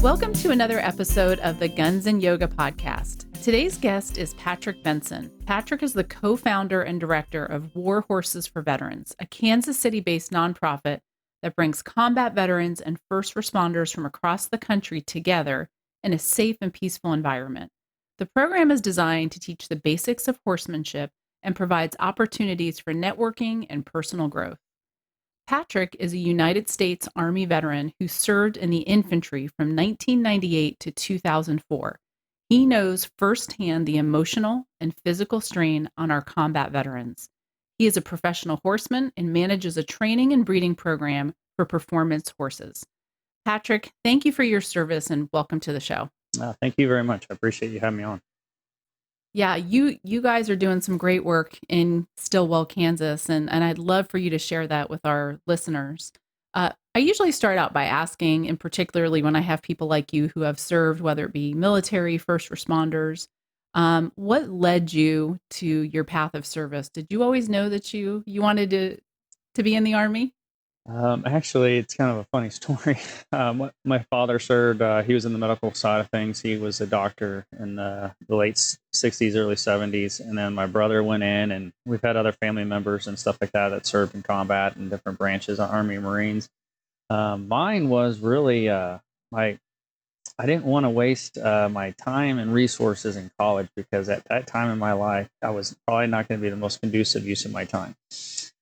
Welcome to another episode of the Guns and Yoga podcast. Today's guest is Patrick Benson. Patrick is the co founder and director of War Horses for Veterans, a Kansas City based nonprofit that brings combat veterans and first responders from across the country together in a safe and peaceful environment. The program is designed to teach the basics of horsemanship and provides opportunities for networking and personal growth. Patrick is a United States Army veteran who served in the infantry from 1998 to 2004. He knows firsthand the emotional and physical strain on our combat veterans. He is a professional horseman and manages a training and breeding program for performance horses. Patrick, thank you for your service and welcome to the show. Uh, thank you very much. I appreciate you having me on. Yeah, you you guys are doing some great work in Stilwell, Kansas, and and I'd love for you to share that with our listeners. Uh, I usually start out by asking, and particularly when I have people like you who have served, whether it be military, first responders, um, what led you to your path of service? Did you always know that you you wanted to to be in the army? Um, actually, it's kind of a funny story. Um, my father served, uh, he was in the medical side of things. He was a doctor in the, the late 60s, early 70s. And then my brother went in, and we've had other family members and stuff like that that served in combat in different branches Army Marines. Um, mine was really uh, my, I didn't want to waste uh, my time and resources in college because at that time in my life, I was probably not going to be the most conducive use of my time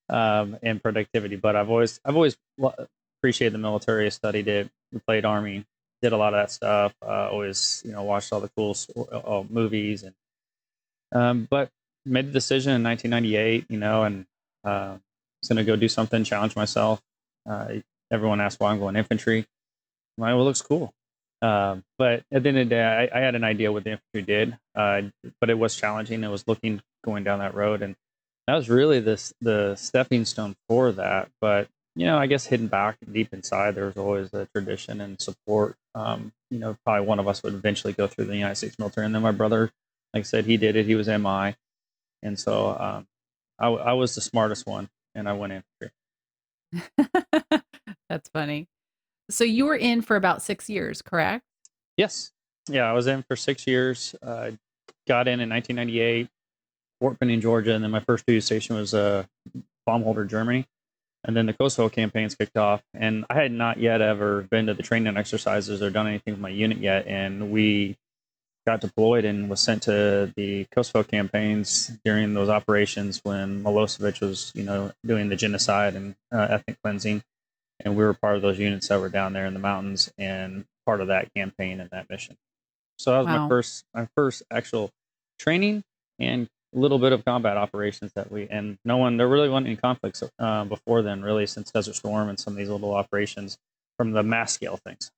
um, and productivity. But I've always I've always appreciated the military. I studied it. We played army. Did a lot of that stuff. Uh, always you know watched all the cool uh, movies and um, but made the decision in 1998. You know, and uh, was going to go do something, challenge myself. Uh, everyone asked why I'm going infantry. I'm like, well, it looks cool. Uh, but at the end of the day, I, I, had an idea what the infantry did, uh, but it was challenging. It was looking going down that road, and that was really the the stepping stone for that. But you know, I guess hidden back deep inside, there was always a tradition and support. Um, you know, probably one of us would eventually go through the United States military, and then my brother, like I said, he did it. He was MI, and so um, I, I was the smartest one, and I went infantry. That's funny. So you were in for about six years, correct? Yes. Yeah, I was in for six years. Uh, got in in 1998 Fort Benning, Georgia, and then my first duty station was uh, Baumholder, Germany. And then the Kosovo campaigns kicked off, and I had not yet ever been to the training exercises or done anything with my unit yet. And we got deployed and was sent to the Kosovo campaigns during those operations when Milosevic was, you know, doing the genocide and uh, ethnic cleansing. And we were part of those units that were down there in the mountains and part of that campaign and that mission. So that was wow. my first, my first actual training and little bit of combat operations that we and no one there really wasn't any conflicts uh, before then really since Desert Storm and some of these little operations from the mass scale things.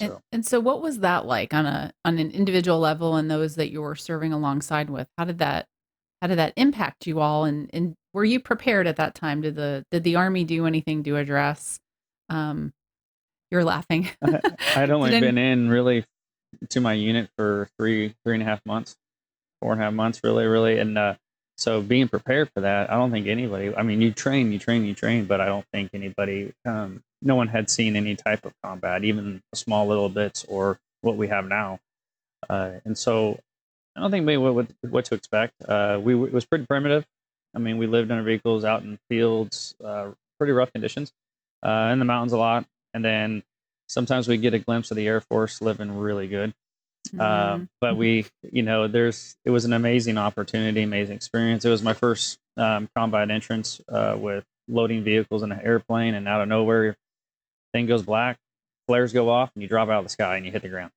So. And, and so what was that like on a on an individual level and those that you were serving alongside with? How did that how did that impact you all and and were you prepared at that time? Did the did the army do anything to address um you're laughing. I, I'd only been in really to my unit for three three and a half months four and a half months, really, really. And uh, so being prepared for that, I don't think anybody, I mean, you train, you train, you train, but I don't think anybody, um, no one had seen any type of combat, even small little bits or what we have now. Uh, and so I don't think maybe what, what, what to expect. Uh, we, it was pretty primitive. I mean, we lived in our vehicles out in fields, uh, pretty rough conditions, uh, in the mountains a lot. And then sometimes we get a glimpse of the Air Force living really good. Mm-hmm. Um, but we, you know, there's it was an amazing opportunity, amazing experience. It was my first um, combat entrance uh, with loading vehicles in an airplane, and out of nowhere, thing goes black, flares go off, and you drop out of the sky and you hit the ground.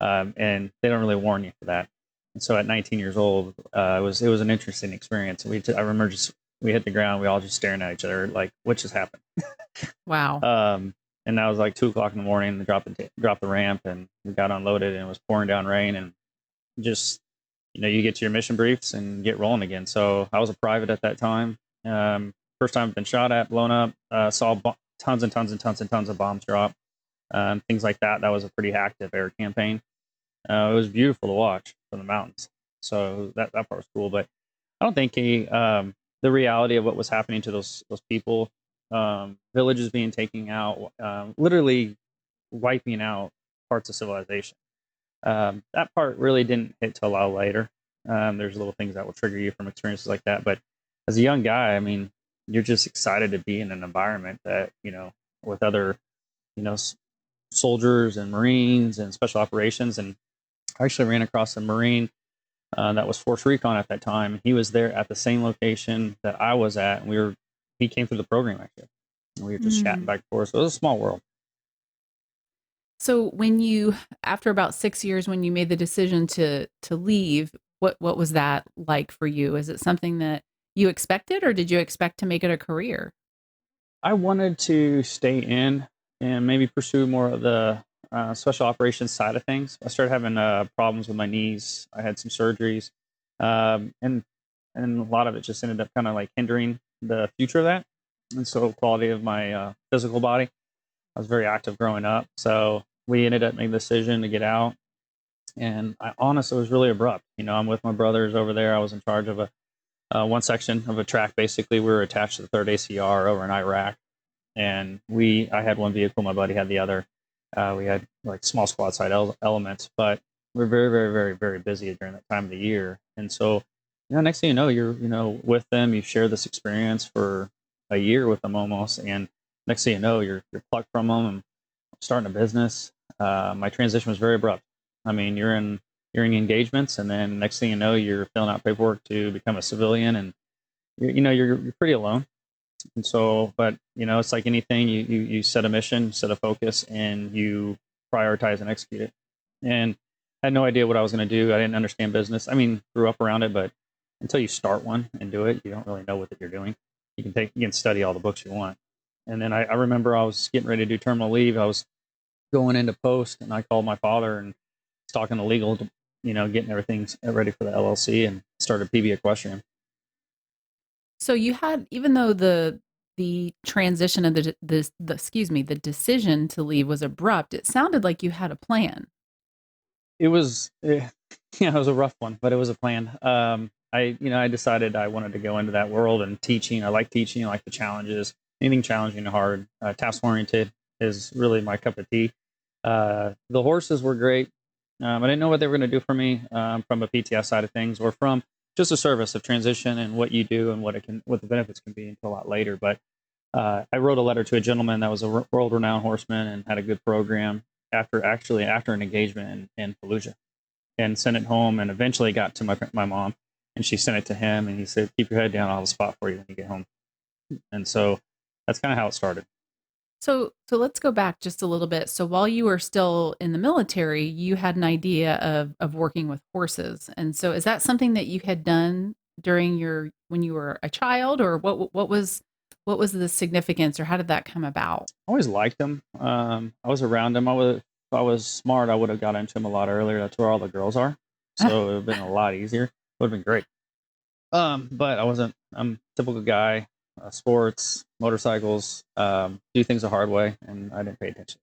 Um, and they don't really warn you for that. And so at 19 years old, uh, it was it was an interesting experience. We t- I remember just we hit the ground, we all just staring at each other like, what just happened? wow. Um, and that was like two o'clock in the morning. They dropped the dropped the ramp, and we got unloaded, and it was pouring down rain, and just you know, you get to your mission briefs and get rolling again. So I was a private at that time. Um, first time I've been shot at, blown up, uh, saw bo- tons and tons and tons and tons of bombs drop, um, things like that. That was a pretty active air campaign. Uh, it was beautiful to watch from the mountains. So that, that part was cool. But I don't think he um, the reality of what was happening to those those people, um, villages being taken out, um, literally wiping out parts of civilization. Um, that part really didn't hit till a lot later. Um, there's little things that will trigger you from experiences like that, but as a young guy, I mean, you're just excited to be in an environment that you know with other, you know, s- soldiers and Marines and special operations. And I actually ran across a Marine uh, that was Force Recon at that time. He was there at the same location that I was at, and we were. He came through the program actually. And we were just chatting Mm. back and forth. So it was a small world. So when you after about 6 years when you made the decision to to leave, what what was that like for you? Is it something that you expected or did you expect to make it a career? I wanted to stay in and maybe pursue more of the uh, special operations side of things. I started having uh, problems with my knees. I had some surgeries, um, and and a lot of it just ended up kind of like hindering the future of that, and so quality of my uh, physical body. I was very active growing up, so we ended up making the decision to get out. And I honestly it was really abrupt. You know, I'm with my brothers over there. I was in charge of a uh, one section of a track. Basically, we were attached to the third ACR over in Iraq, and we I had one vehicle, my buddy had the other. Uh, we had like small squad side ele- elements, but we're very, very, very, very busy during that time of the year. And so, you know, next thing you know, you're you know with them, you share this experience for a year with them almost, and next thing you know, you're you're plucked from them and starting a business. Uh, my transition was very abrupt. I mean, you're in you're in engagements, and then next thing you know, you're filling out paperwork to become a civilian, and you, know you're you're pretty alone. And so, but you know, it's like anything. You you you set a mission, set a focus, and you prioritize and execute it. And I had no idea what I was going to do. I didn't understand business. I mean, grew up around it, but until you start one and do it, you don't really know what that you're doing. You can take you can study all the books you want. And then I, I remember I was getting ready to do terminal leave. I was going into post, and I called my father and was talking to legal, to, you know, getting everything ready for the LLC, and started PB Equestrian. So you had even though the the transition of the the, the excuse me, the decision to leave was abrupt, it sounded like you had a plan. it was eh, yeah it was a rough one but it was a plan um i you know i decided i wanted to go into that world and teaching. I like teaching. I like the challenges. Anything challenging and hard uh, task oriented is really my cup of tea. Uh the horses were great. Um, i didn't know what they were going to do for me um, from a pts side of things or from just a service of transition and what you do and what it can what the benefits can be until a lot later. But uh, i wrote a letter to a gentleman that was a world renowned horseman and had a good program after actually after an engagement in, in Fallujah and sent it home and eventually got to my my mom and she sent it to him and he said keep your head down I'll have a spot for you when you get home. And so that's kind of how it started. So so let's go back just a little bit. So while you were still in the military, you had an idea of of working with horses. And so is that something that you had done during your when you were a child or what what was what was the significance or how did that come about? I always liked them. Um, I was around them. I was if I was smart I would have got into them a lot earlier. That's where all the girls are. So it would have been a lot easier would have been great um, but I wasn't I'm a typical guy uh, sports motorcycles um, do things the hard way and I didn't pay attention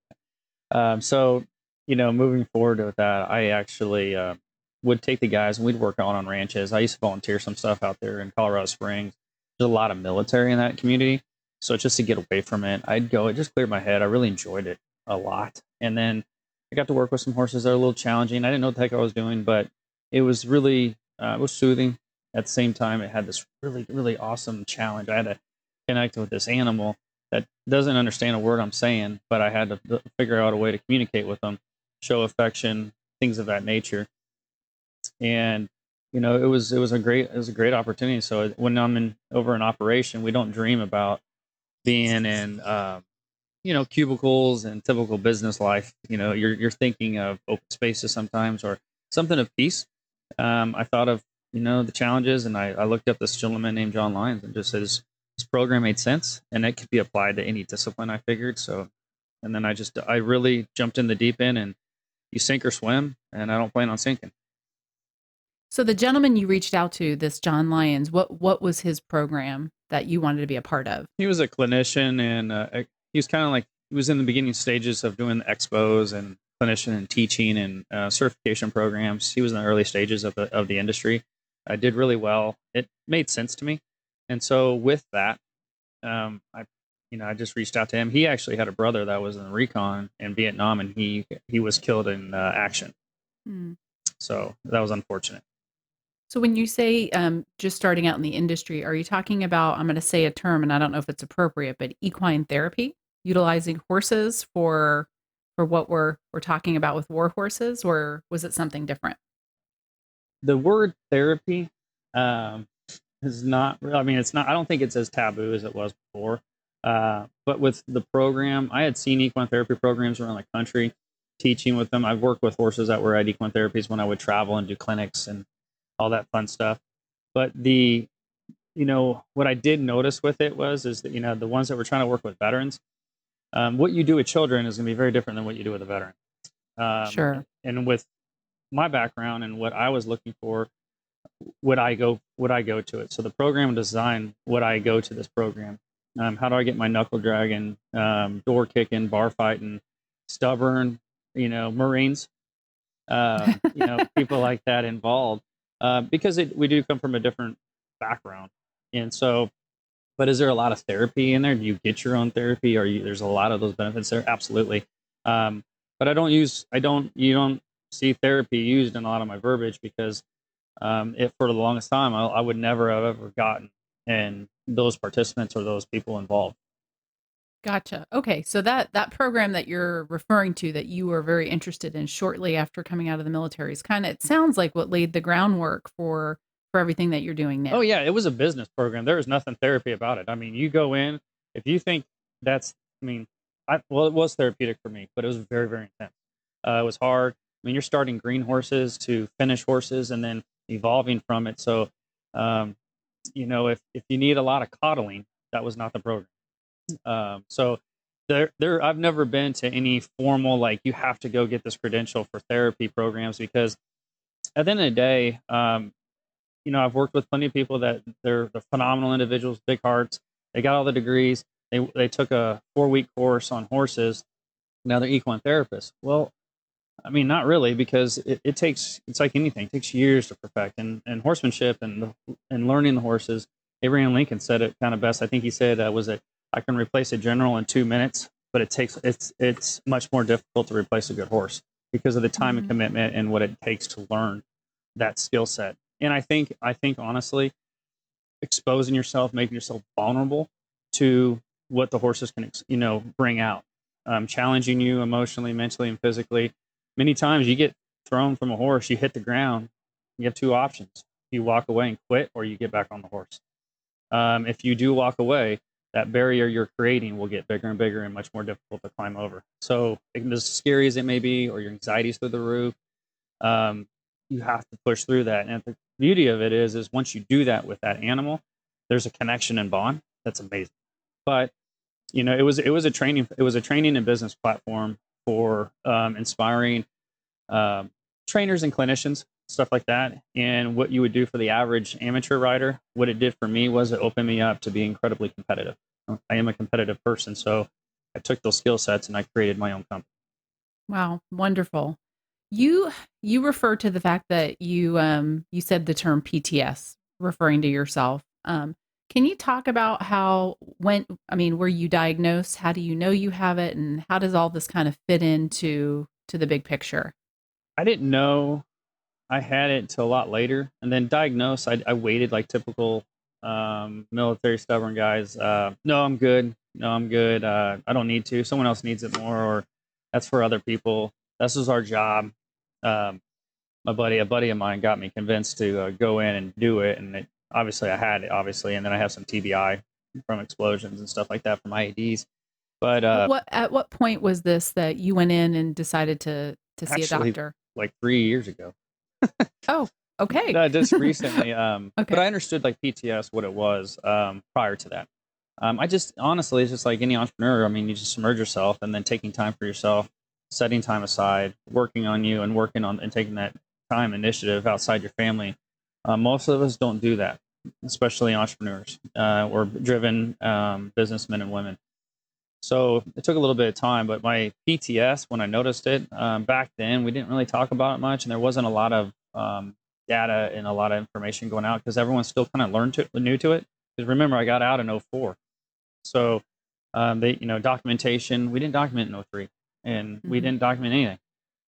Um, so, you know, moving forward with that, I actually uh, would take the guys and we'd work on on ranches. I used to volunteer some stuff out there in Colorado Springs. There's a lot of military in that community, so just to get away from it, I'd go. It just cleared my head. I really enjoyed it a lot, and then I got to work with some horses that are a little challenging. I didn't know what the heck I was doing, but it was really uh, it was soothing. At the same time, it had this really really awesome challenge. I had to connect with this animal that doesn't understand a word I'm saying, but I had to figure out a way to communicate with them, show affection, things of that nature. And you know, it was it was a great it was a great opportunity. So when I'm in over an operation, we don't dream about being in uh, you know cubicles and typical business life. You know, you're you're thinking of open spaces sometimes or something of peace. Um, I thought of you know the challenges, and I, I looked up this gentleman named John Lyons and just said his, his program made sense, and it could be applied to any discipline. I figured so, and then I just I really jumped in the deep end, and you sink or swim, and I don't plan on sinking. So the gentleman you reached out to, this John Lyons, what what was his program that you wanted to be a part of? He was a clinician, and uh, he was kind of like he was in the beginning stages of doing the expos and clinician and teaching and uh, certification programs. He was in the early stages of the of the industry. I did really well. It made sense to me, and so with that, um, I, you know, I just reached out to him. He actually had a brother that was in recon in Vietnam, and he he was killed in uh, action. Hmm. So that was unfortunate. So when you say um, just starting out in the industry, are you talking about? I'm going to say a term, and I don't know if it's appropriate, but equine therapy, utilizing horses for for what we're we're talking about with war horses, or was it something different? The word therapy um, is not. I mean, it's not. I don't think it's as taboo as it was before. Uh, but with the program, I had seen equine therapy programs around the country, teaching with them. I've worked with horses that were at equine therapies when I would travel and do clinics and all that fun stuff. But the, you know, what I did notice with it was is that you know the ones that were trying to work with veterans, um, what you do with children is going to be very different than what you do with a veteran. Um, Sure. And with my background and what I was looking for, would I go would I go to it? So the program design would I go to this program? Um, how do I get my knuckle dragging, um, door kicking, bar fighting, stubborn, you know, Marines, uh, you know, people like that involved uh, because it, we do come from a different background, and so. But is there a lot of therapy in there? Do you get your own therapy? Or you, there's a lot of those benefits there? Absolutely. Um, but I don't use I don't you don't see therapy used in a lot of my verbiage because um, it for the longest time I, I would never have ever gotten and those participants or those people involved. Gotcha. Okay, so that that program that you're referring to that you were very interested in shortly after coming out of the military is kind of it sounds like what laid the groundwork for for everything that you're doing now. Oh yeah, it was a business program. There was nothing therapy about it. I mean, you go in if you think that's. I mean, I well, it was therapeutic for me, but it was very very intense. Uh, it was hard. I mean, you're starting green horses to finish horses and then evolving from it. So, um, you know, if if you need a lot of coddling, that was not the program. Um, so there, there, I've never been to any formal like you have to go get this credential for therapy programs because at the end of the day, um, you know, I've worked with plenty of people that they're, they're phenomenal individuals, big hearts. They got all the degrees. They they took a four week course on horses. Now they're equine therapists. Well, I mean, not really, because it, it takes it's like anything, it takes years to perfect. And and horsemanship and the, and learning the horses. Abraham Lincoln said it kind of best. I think he said uh, was it I can replace a general in two minutes, but it takes it's it's much more difficult to replace a good horse because of the time Mhm. and commitment and what it takes to learn that skill set. And I think I think honestly, exposing yourself, making yourself vulnerable to what the horses can you know bring out, um, challenging you emotionally, mentally, and physically. Many times you get thrown from a horse, you hit the ground. You have two options: you walk away and quit, or you get back on the horse. Um, if you do walk away, that barrier you're creating will get bigger and bigger and much more difficult to climb over. So, as scary as it may be, or your anxiety's through the roof, um, you have to push through that. And the beauty of it is, is once you do that with that animal, there's a connection and bond that's amazing. But you know, it was it was a training it was a training and business platform for um, inspiring um, trainers and clinicians, stuff like that. And what you would do for the average amateur rider, what it did for me was it opened me up to be incredibly competitive. I am a competitive person, so I took those skill sets and I created my own company. Wow, wonderful. You you refer to the fact that you um you said the term PTS referring to yourself. Um can you talk about how when I mean were you diagnosed? How do you know you have it and how does all this kind of fit into to the big picture? I didn't know I had it till a lot later, and then diagnosed. I, I waited like typical um, military stubborn guys. Uh, no, I'm good. No, I'm good. Uh, I don't need to. Someone else needs it more, or that's for other people. This is our job. Um, my buddy, a buddy of mine, got me convinced to uh, go in and do it, and it, obviously I had it, obviously, and then I have some TBI from explosions and stuff like that from IEDs. But uh, what at what point was this that you went in and decided to to see Actually, a doctor? like three years ago. Oh, okay. No, just recently. Um, Okay. But I understood like PTS what it was um, prior to that. Um, I just honestly, it's just like any entrepreneur. I mean, you just submerge yourself and then taking time for yourself, setting time aside, working on you, and working on and taking that time initiative outside your family. Uh, most of us don't do that, especially entrepreneurs uh, or driven um, businessmen and women. So it took a little bit of time, but my PTS, when I noticed it um, back then, we didn't really talk about it much, and there wasn't a lot of um, data and a lot of information going out because everyone's still kind of learned to new to it. Because remember, I got out in 04. so um, they you know documentation. We didn't document in 03 and mm-hmm. we didn't document anything.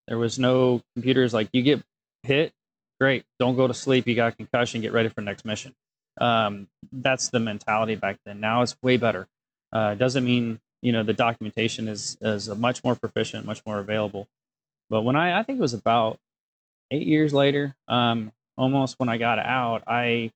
There was no computers like you get hit, great, don't go to sleep. You got concussion, get ready for next mission. Um, that's the mentality back then. Now it's way better. Uh, doesn't mean you know the documentation is is much more proficient, much more available. But when I I think it was about eight years later, um, almost when I got out, I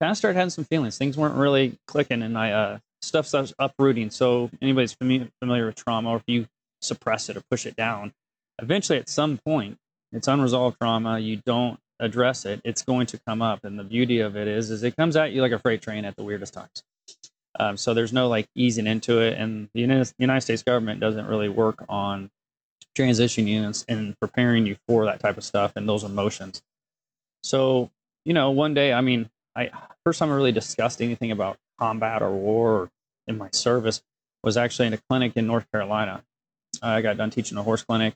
kind of started having some feelings. Things weren't really clicking, and I uh, stuff starts uprooting. So anybody's familiar familiar with trauma, or if you suppress it or push it down, eventually at some point, it's unresolved trauma. You don't address it, it's going to come up. And the beauty of it is, is it comes at you like a freight train at the weirdest times. Um, so there's no like easing into it, and the United States government doesn't really work on transition units and preparing you for that type of stuff and those emotions. So you know, one day, I mean, I first time I really discussed anything about combat or war in my service was actually in a clinic in North Carolina. I got done teaching a horse clinic,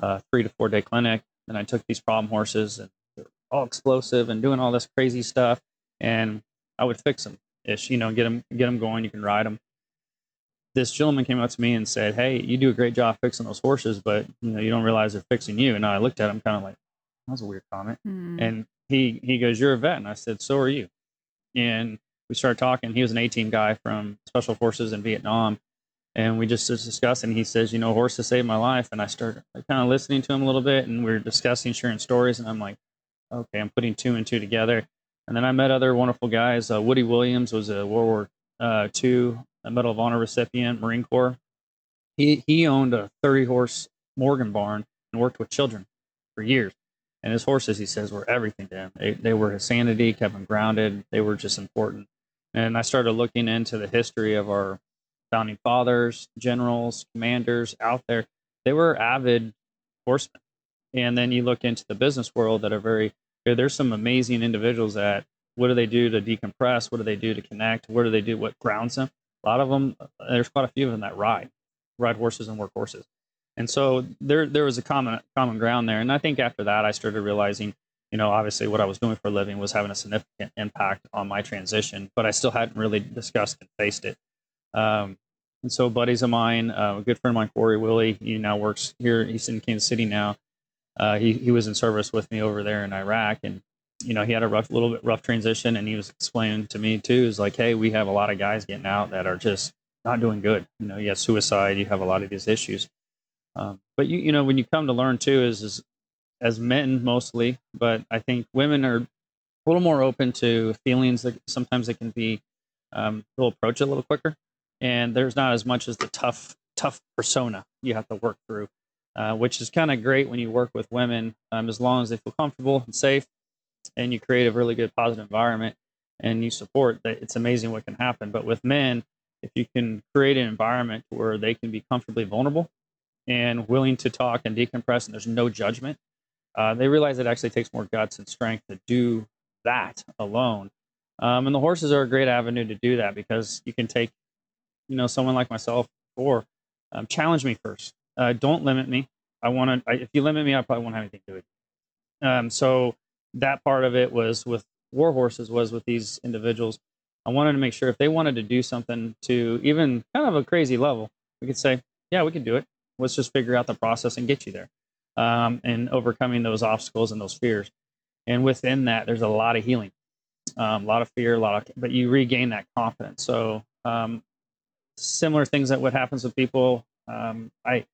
uh, three to four day clinic. and I took these problem horses and they're all explosive and doing all this crazy stuff. And I would fix them ish, you know, get them, get them going. You can ride them. This gentleman came up to me and said, Hey, you do a great job fixing those horses, but you know, you don't realize they're fixing you. And I looked at him kind of like, that was a weird comment. Mm. And he, he goes, you're a vet. And I said, so are you. And we started talking. He was an A team guy from special forces in Vietnam and we just discussed and he says you know horses saved my life. And i started kind of listening to him a little bit and we are discussing sharing stories and i'm like okay i'm putting two and two together. And then i met other wonderful guys uh, woody williams was a world war uh, ii medal of honor recipient marine corps. He, he owned a 30 horse morgan barn and worked with children for years. And his horses he says were everything to him. They, they were his sanity kept him grounded. They were just important. And i started looking into the history of our founding fathers, generals, commanders out there, they were avid horsemen. And then you look into the business world that are very, there's some amazing individuals that what do they do to decompress? What do they do to connect? What do they do? What grounds them? A lot of them, there's quite a few of them that ride, ride horses and work horses. And so there, there was a common, common ground there. And I think after that, I started realizing, you know, obviously what I was doing for a living was having a significant impact on my transition, but I still hadn't really discussed and faced it. Um, and so buddies of mine, uh, a good friend of mine, Corey Willie, he now works here. He's in Kansas City now. Uh, he he was in service with me over there in Iraq, and you know he had a rough, little bit rough transition, and he was explaining to me too, is like, hey, we have a lot of guys getting out that are just not doing good. You know, you have suicide, you have a lot of these issues. Um, but you you know when you come to learn too is, is as men mostly, but I think women are a little more open to feelings that sometimes they can be um, they'll approach it a little quicker and there's not as much as the tough tough persona you have to work through, uh, which is kind of great when you work with women, um, as long as they feel comfortable and safe, and you create a really good positive environment and you support that. It's amazing what can happen. But with men, if you can create an environment where they can be comfortably vulnerable and willing to talk and decompress, and there's no judgment, uh, they realize it actually takes more guts and strength to do that alone. Um, and the horses are a great avenue to do that because you can take you know someone like myself or um, challenge me first. Uh, don't limit me. I want to. If you limit me, I probably won't have anything to do with it. Um, so that part of it was with war horses was with these individuals. I wanted to make sure if they wanted to do something to even kind of a crazy level, we could say, yeah, we can do it. Let's just figure out the process and get you there, um, and overcoming those obstacles and those fears. And within that, there's a lot of healing, um, a lot of fear, a lot of, but you regain that confidence. So um, similar things that what happens with people. Um, I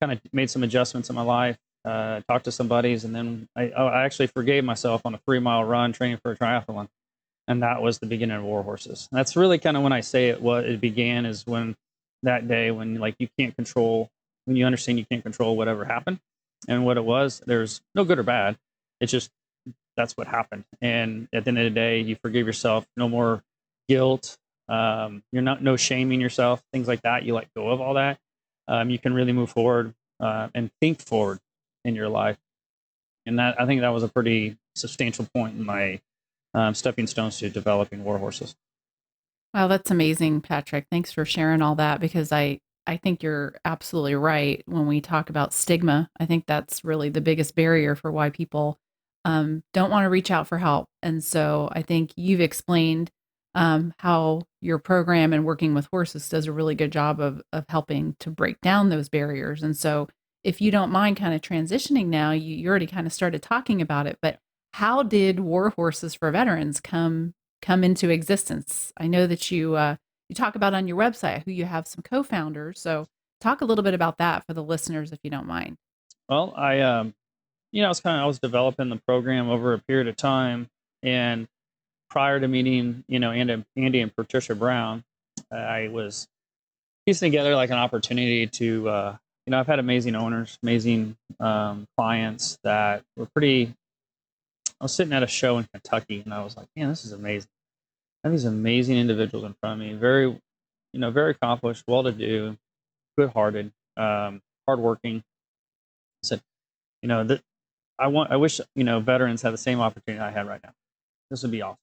kind of made some adjustments in my life, uh, talked to some buddies, and then I, oh, I actually forgave myself on a three mile run training for a triathlon. And that was the beginning of War Horses. That's really kind of when I say it, what it began is when that day when like you can't control, when you understand you can't control whatever happened. And what it was, there's no good or bad. It's just that's what happened. And at the end of the day, you forgive yourself. No more guilt, um, you're not no shaming yourself, things like that. You let go of all that. Um, you can really move forward uh, and think forward in your life. And that I think that was a pretty substantial point in my um, stepping stones to developing war horses. Wow, that's amazing, Patrick. Thanks for sharing all that because I I think you're absolutely right when we talk about stigma. I think that's really the biggest barrier for why people um, don't want to reach out for help. And so I think you've explained um, how your program and working with horses does a really good job of of helping to break down those barriers. And so, if you don't mind, kind of transitioning now, you, you already kind of started talking about it, but how did War Horses for Veterans come come into existence? I know that you uh, you talk about on your website who you have some co-founders. So talk a little bit about that for the listeners, if you don't mind. Well, I um, you know, I was kind of I was developing the program over a period of time, and prior to meeting, you know, Andy, Andy and Patricia Brown, I was piecing together like an opportunity to, uh, you know, I've had amazing owners, amazing um, clients that were pretty. I was sitting at a show in Kentucky, and I was like, man, this is amazing. I have these amazing individuals in front of me, very, you know, very accomplished, well-to-do, good-hearted, um, hardworking. I said, you know, that I want, I wish, you know, veterans had the same opportunity I had right now. This would be awesome.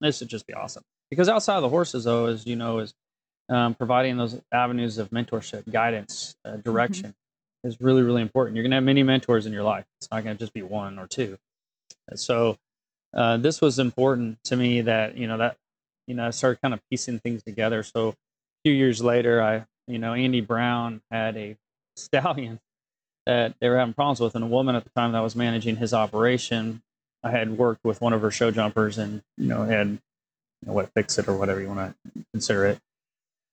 This would just be awesome. Because outside of the horses, though, as you know, is um, providing those avenues of mentorship, guidance, uh, Mm-hmm. direction is really, really important. You're going to have many mentors in your life. It's not going to just be one or two. And so uh, this was important to me that, you know, that, you know, I started kind of piecing things together. So a few years later, I, you know, Andy Brown had a stallion that they were having problems with, and a woman at the time that was managing his operation I had worked with one of her show jumpers and, you know, had, you know, what, fix it or whatever you want to consider it.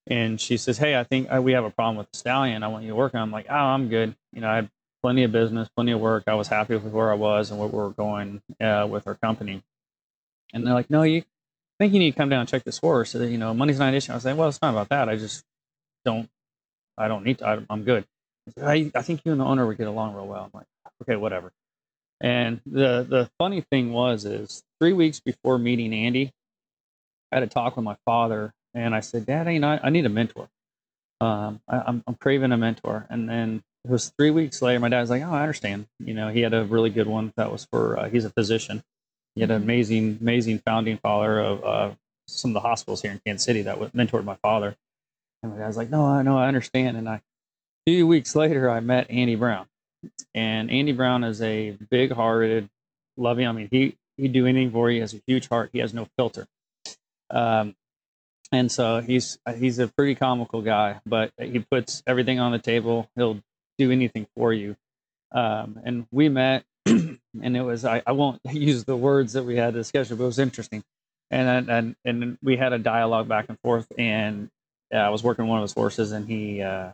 And she says, Hey, I think uh, we have a problem with the stallion. I want you to work on. it." I'm like, Oh, I'm good. You know, I had plenty of business, plenty of work. I was happy with where I was and where we were going uh, with our company. And they're like, No, you I think you need to come down and check this horse. So that, you know, money's not an issue. I was like, Well, it's not about that. I just don't, I don't need to. I, I'm good. I, I think you and the owner would get along real well. I'm like, Okay, whatever. And the the funny thing was is three weeks before meeting Andy, I had a talk with my father, and I said, Dad, you know, I, I need a mentor. Um, I, I'm I'm craving a mentor. And then it was three weeks later. My dad's like, Oh, I understand. You know, he had a really good one that was for. Uh, he's a physician. He had an amazing, amazing founding father of uh, some of the hospitals here in Kansas City that mentored my father. And my dad's like, No, I know, I understand. And I, a few weeks later, I met Andy Brown and Andy Brown is a big-hearted, loving. I mean, he he'd do anything for you. He has a huge heart. He has no filter. Um, and so he's he's a pretty comical guy, but he puts everything on the table. He'll do anything for you. Um, and we met, and it was I, I won't use the words that we had discussion, but it was interesting. And and and we had a dialogue back and forth. And uh, I was working one of his horses, and he uh,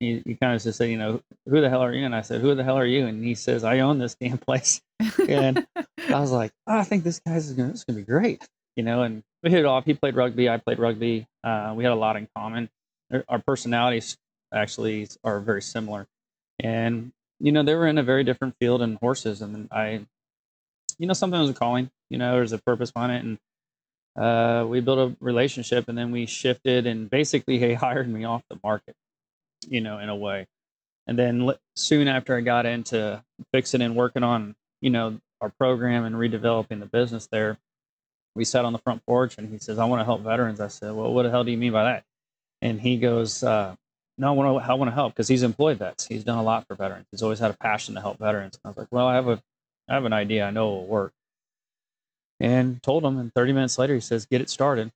he, he kind of just said, you know, who the hell are you? And I said, who the hell are you? And he says, I own this damn place. And I was like, oh, I think this guy's is gonna be great, you know. And we hit it off. He played rugby. I played rugby. Uh, we had a lot in common. Our- Our personalities actually are very similar, and you know, they were in a very different field in horses. And I, you know, something was a calling. You know, there's a purpose behind it, and uh, we built a relationship, and then we shifted, and basically, he hired me off the market you know, in a way. And then soon after I got into fixing and working on, you know, our program and redeveloping the business there, we sat on the front porch and he says, I want to help veterans. I said, Well, what the hell do you mean by that? And he goes, uh, No, I want to, I help because he's employed vets. He's done a lot for veterans. He's always had a passion to help veterans. And I was like, Well, I have a, I have an idea. I know it will work. And told him, and 30 minutes later, he says, Get it started.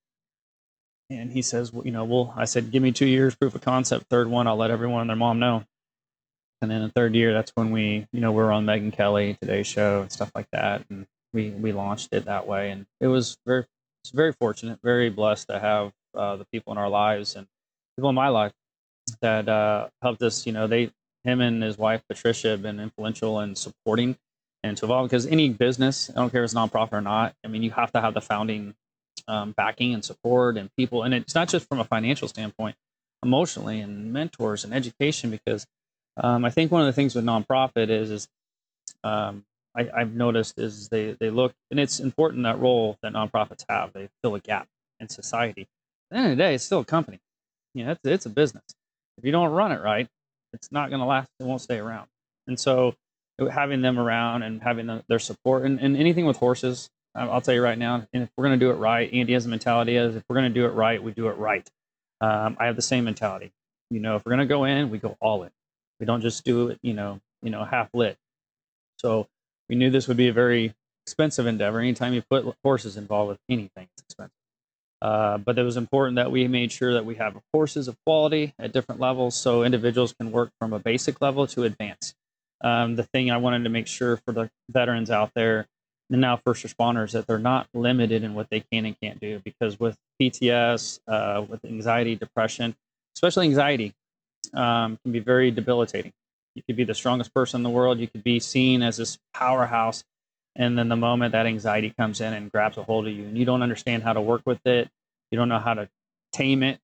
And he says, well, you know, well, I said, give me two years proof of concept. Third one, I'll let everyone and their mom know. And then the third year, that's when we, you know, we're on Megyn Kelly, Today's Show, and stuff like that. And we we launched it that way, and it was very, it's very fortunate, very blessed to have uh, the people in our lives and people in my life that uh, helped us. You know, they, him and his wife Patricia, have been influential in supporting and to evolve. Because any business, I don't care if it's nonprofit or not, I mean, you have to have the founding um, backing and support and people. And it's not just from a financial standpoint, emotionally and mentors and education. Because um, I think one of the things with nonprofit is is um, I, I've noticed is they they look and it's important that role that nonprofits have. They fill a gap in society. At the end of the day, it's still a company. You know, it's, it's a business. If you don't run it right, it's not going to last. It won't stay around. And so having them around and having the, their support and, and anything with horses, I'll tell you right now, and if we're going to do it right, Andy has a mentality as if we're going to do it right, we do it right. Um, I have the same mentality. You know, if we're going to go in, we go all in. We don't just do it, you know, you know, half lit. So we knew this would be a very expensive endeavor. Anytime you put horses involved with anything, it's expensive. Uh, but it was important that we made sure that we have horses of quality at different levels so individuals can work from a basic level to advance. Um, the thing I wanted to make sure for the veterans out there now first responders that they're not limited in what they can and can't do because with PTS, uh, with anxiety, depression, especially anxiety, um, can be very debilitating. You could be the strongest person in the world. You could be seen as this powerhouse. And then the moment that anxiety comes in and grabs a hold of you and you don't understand how to work with it, you don't know how to tame it,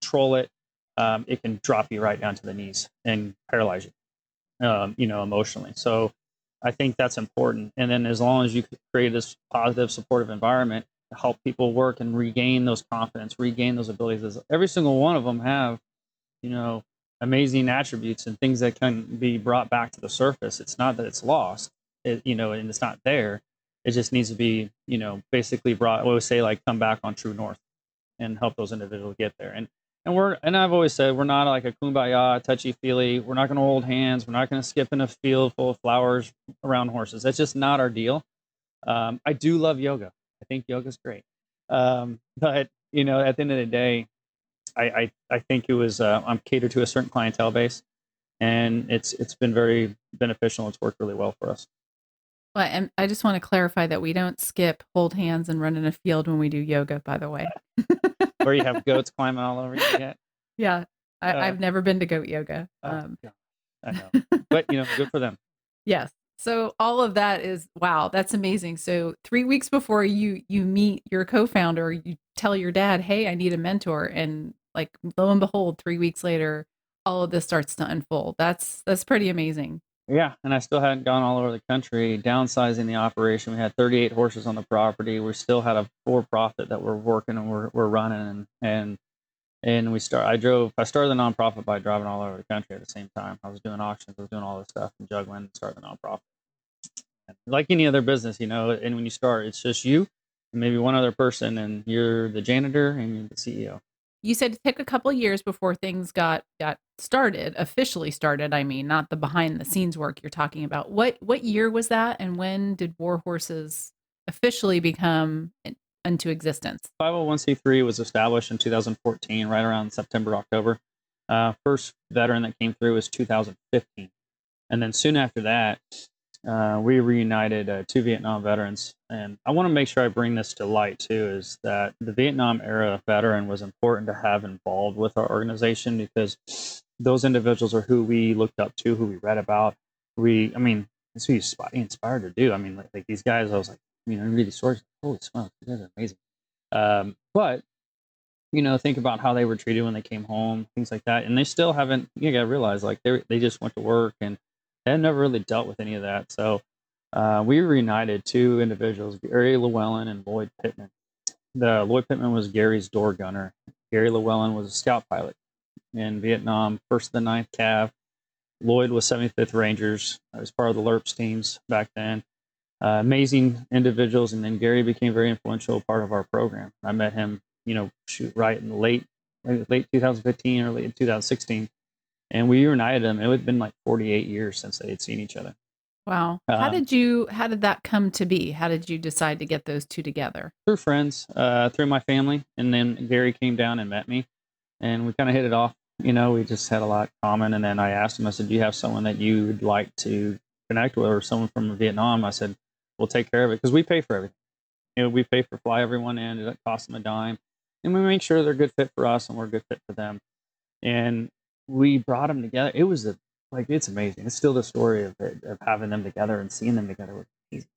control it, um, it can drop you right down to the knees and paralyze you, um, you know, emotionally. So I think that's important. And then as long as you create this positive, supportive environment to help people work and regain those confidence, regain those abilities, every single one of them have, you know, amazing attributes and things that can be brought back to the surface. It's not that it's lost, it, you know, and it's not there. It just needs to be, you know, basically brought. I always say like come back on true north and help those individuals get there. And and we're and I've always said we're not like a kumbaya, touchy feely. We're not going to hold hands. We're not going to skip in a field full of flowers around horses. That's just not our deal. Um, I do love yoga. I think yoga's great, um, but you know, at the end of the day, I I, I think it was uh, I'm catered to a certain clientele base, and it's it's been very beneficial. It's worked really well for us. Well, and I just want to clarify that we don't skip, hold hands, and run in a field when we do yoga. By the way. where you have goats climbing all over you yet? Yeah, I, uh, I've never been to goat yoga. Oh, um, I know, but you know, good for them. Yes. So all of that is wow, that's amazing. So three weeks before you you meet your co-founder, you tell your dad, "Hey, I need a mentor," and like lo and behold, three weeks later, all of this starts to unfold. That's that's pretty amazing. Yeah, and I still hadn't gone all over the country downsizing the operation. We had 38 horses on the property. We still had a for-profit that we're working and we're, we're running and and and we start. I drove. I started the nonprofit by driving all over the country at the same time. I was doing auctions. I was doing all this stuff and juggling and starting the nonprofit. And like any other business, you know, and when you start, it's just you and maybe one other person, and you're the janitor and you're the CEO you said it took a couple years before things got got started officially started i mean not the behind the scenes work you're talking about. What what year was that and when did war horses officially become into existence? 501c3 was established in 2014 right around september october. Uh, first veteran that came through was 2015 and then soon after that uh, we reunited uh, two Vietnam veterans. And I want to make sure I bring this to light too is that the Vietnam era veteran was important to have involved with our organization because those individuals are who we looked up to, who we read about. We, I mean, it's who you inspired to do. I mean, like, like, these guys, I was like, you know, read these stories, holy smokes, you guys are amazing. Um, but you know, think about how they were treated when they came home, things like that. And they still haven't, you got to realize like they they just went to work and I had never really dealt with any of that. So uh, we reunited two individuals, Gary Llewellyn and Lloyd Pittman. The Lloyd Pittman was Gary's door gunner. Gary Llewellyn was a scout pilot in Vietnam, first of the ninth Cav. Lloyd was 75th Rangers. I was part of the LRRPs teams back then. Uh, amazing individuals, and then Gary became very influential part of our program. I met him, you know, shoot right in late late 2015, early 2016 and we reunited them. It had been like 48 years since they had seen each other. Wow. How um, did you, how did that come to be? How did you decide to get those two together? Through friends, uh, through my family. And then Gary came down and met me and we kind of hit it off. You know, we just had a lot common. And then I asked him, I said, do you have someone that you would like to connect with or someone from Vietnam? I said, we'll take care of it because we pay for everything. You know, we pay for fly everyone in. It costs them a dime. And we make sure they're a good fit for us and we're a good fit for them. And we brought them together. It was a like it's amazing. It's still the story of it, of having them together and seeing them together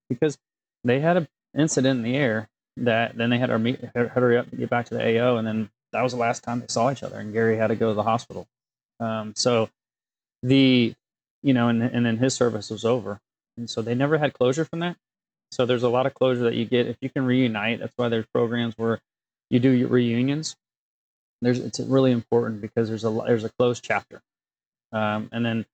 because they had an incident in the air that then they had to meet, hurry up, get back to the AO, and then that was the last time they saw each other. And Gary had to go to the hospital. Um, so the you know, and and then his service was over, and so they never had closure from that. So there's a lot of closure that you get if you can reunite. That's why there's programs where you do reunions there's it's really important because there's a there's a closed chapter, um, and then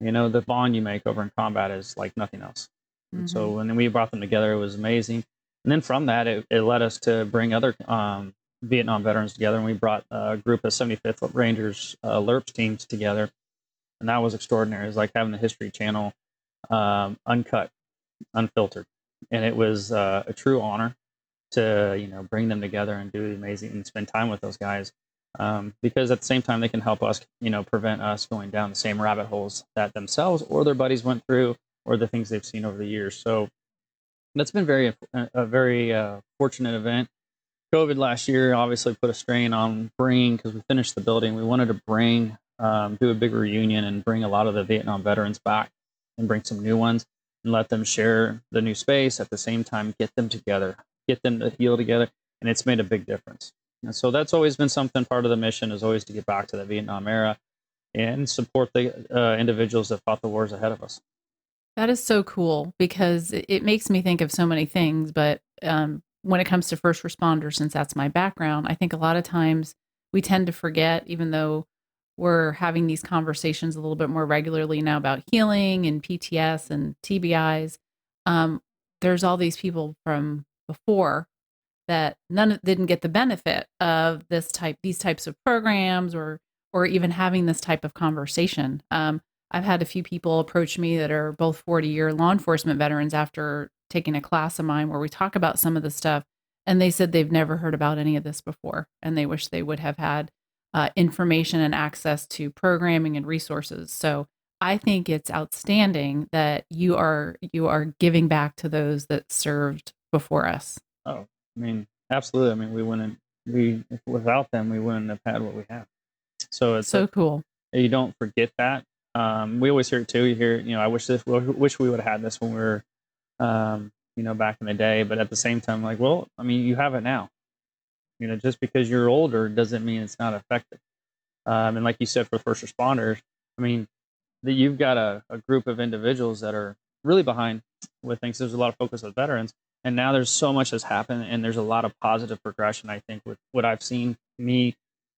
you know the bond you make over in combat is like nothing else. Mm-hmm. so when we brought them together, it was amazing. And then from that, it, it led us to bring other um, Vietnam veterans together, and we brought a group of 75th Rangers uh, LRRPs teams together, and that was extraordinary. It was like having the History Channel um, uncut, unfiltered. and it was uh, a true honor to you know bring them together and do the amazing and spend time with those guys um, because at the same time they can help us you know prevent us going down the same rabbit holes that themselves or their buddies went through or the things they've seen over the years. So that's been very a very uh, fortunate event. Covid last year obviously put a strain on bringing because we finished the building. We wanted to bring um, do a big reunion and bring a lot of the vietnam veterans back and bring some new ones and let them share the new space at the same time get them together get them to heal together. And it's made a big difference and so that's always been something part of the mission is always to get back to the vietnam era and support the uh, individuals that fought the wars ahead of us that is so cool because it makes me think of so many things but um, when it comes to first responders since that's my background i think a lot of times we tend to forget even though we're having these conversations a little bit more regularly now about healing and PTS and TBIs. Um, there's all these people from before that none didn't get the benefit of this type these types of programs or or even having this type of conversation. Um, I've had a few people approach me that are both 40 year law enforcement veterans after taking a class of mine where we talk about some of the stuff and they said they've never heard about any of this before and they wish they would have had uh, information and access to programming and resources. So I think it's outstanding that you are you are giving back to those that served before us. Oh, I mean, absolutely. I mean, we wouldn't we without them we wouldn't have had what we have. So it's so a, cool. You don't forget that. Um, we always hear it too. You hear, you know, I wish this, wish we would have had this when we were, um, you know, back in the day. But at the same time, like, well, I mean, you have it now. You know, just because you're older doesn't mean it's not effective. Um, and like you said, for first responders, I mean, that you've got a, a group of individuals that are really behind with things. There's a lot of focus with veterans, and now there's so much has happened, and there's a lot of positive progression. I think with what I've seen, me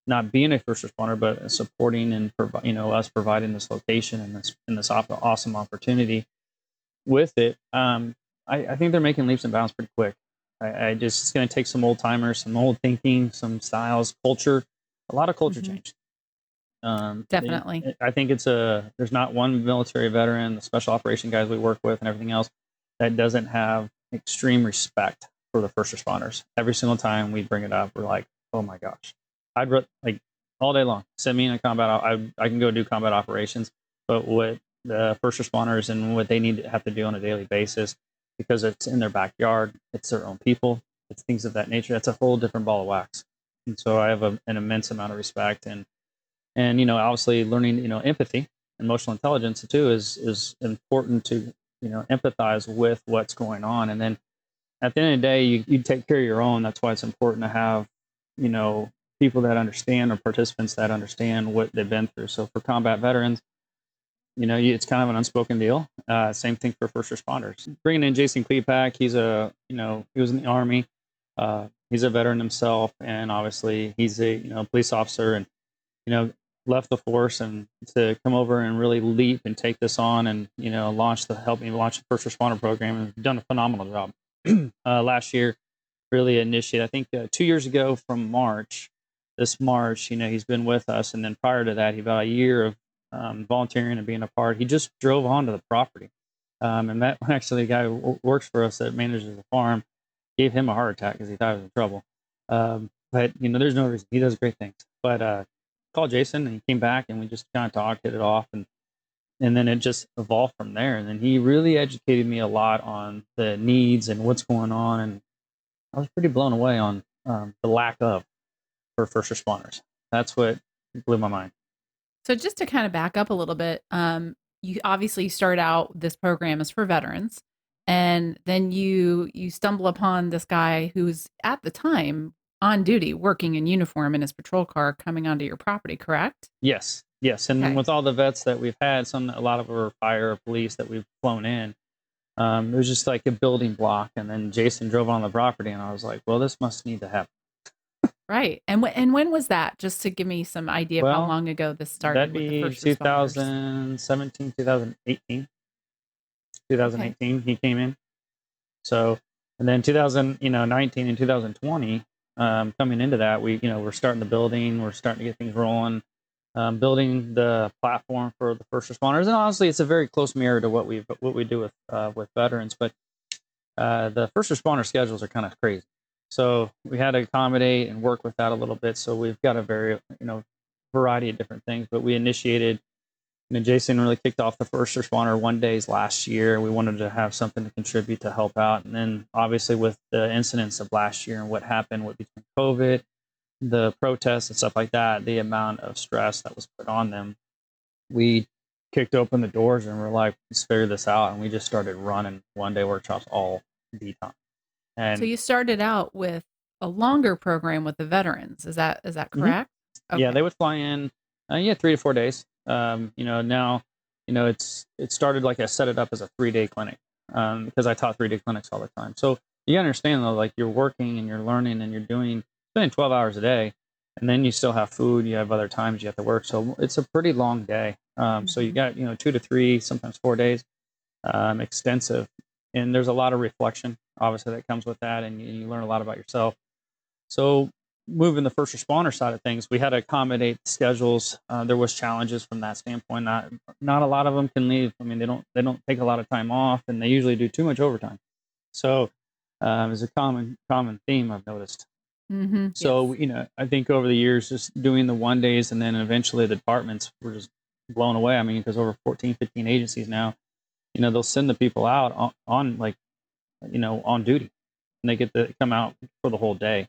not being a first responder, but supporting and you know us providing this location and this and this awesome opportunity with it. Um, I, I think they're making leaps and bounds pretty quick. I, I just it's going to take some old timers, some old thinking, some styles, culture, a lot of culture mm-hmm. change. Um, Definitely. They, I think it's a there's not one military veteran, the special operation guys we work with, and everything else that doesn't have extreme respect for the first responders. Every single time we bring it up, we're like, oh my gosh, I'd re- like all day long send me in a combat. I I can go do combat operations, but what the first responders and what they need to have to do on a daily basis because it's in their backyard, it's their own people, it's things of that nature. That's a whole different ball of wax. And so I have a, an immense amount of respect and and you know obviously learning you know empathy, emotional intelligence too is is important to you know empathize with what's going on. And then at the end of the day, you, you take care of your own. That's why it's important to have you know people that understand or participants that understand what they've been through. So for combat veterans, you know, it's kind of an unspoken deal. Uh, same thing for first responders. Bringing in Jason Klepak, he's a, you know, he was in the army. Uh, he's a veteran himself, and obviously he's a, you know, police officer, and you know, left the force and to come over and really leap and take this on, and you know, launch the help me launch the first responder program, and done a phenomenal job. uh, last year, really initiated. I think uh, two years ago from March, this March, you know, he's been with us, and then prior to that, he about a year of um, volunteering and being a part. He just drove onto the property. Um, and that actually, a guy who works for us that manages the farm gave him a heart attack because he thought he was in trouble. Um, but, you know, there's no reason. He does great things. But uh, called Jason and he came back and we just kind of talked, hit it off. And, and then it just evolved from there. And then he really educated me a lot on the needs and what's going on. And I was pretty blown away on um, the lack of for first responders. That's what blew my mind. So just to kind of back up a little bit, um, you obviously start out this program is for veterans, and then you you stumble upon this guy who's at the time on duty, working in uniform in his patrol car, coming onto your property. Correct? Yes, yes. And okay. with all the vets that we've had, some a lot of our fire or police that we've flown in, um, it was just like a building block. And then Jason drove on the property, and I was like, well, this must need to happen. Right. And when and when was that? Just to give me some idea of how long ago this started. That'd be 2017, 2018. 2018 okay. he came in. So and then 2000, you know, 19 and 2020, um, coming into that, we, you know, we're starting the building, we're starting to get things rolling, um, building the platform for the first responders. And honestly, it's a very close mirror to what we what we do with uh, with veterans. But uh, the first responder schedules are kind of crazy. So we had to accommodate and work with that a little bit. So we've got a very, you know, variety of different things. But we initiated, you know, Jason really kicked off the first responder one days last year. We wanted to have something to contribute to help out. And then obviously with the incidents of last year and what happened with between COVID, the protests and stuff like that, the amount of stress that was put on them, we kicked open the doors and we're like, let's figure this out. And we just started running one day workshops all the time. And So you started out with a longer program with the veterans. Is that is that Mhm. correct? yeah, they would fly in, uh, yeah, three to four days. Um, you know, now, you know, it's it started like I set it up as a three day clinic um, because I taught three day clinics all the time. So you understand though, like you're working and you're learning and you're doing spending 12 hours a day, and then you still have food. You have other times you have to work. So it's a pretty long day. Um, So you Mhm. got you know two to three, sometimes four days, um, extensive, and there's a lot of reflection obviously that comes with that, and you, you learn a lot about yourself. So moving the first responder side of things, we had to accommodate schedules. Uh, there was challenges from that standpoint. Not not a lot of them can leave. I mean, they don't they don't take a lot of time off, and they usually do too much overtime. So um, is a common common theme I've noticed. Mm-hmm. So you know, I think over the years, just doing the one days, and then eventually the departments were just blown away. I mean, because over 14, 15 agencies now, you know, they'll send the people out on, on like, you know, on duty, and they get to come out for the whole day.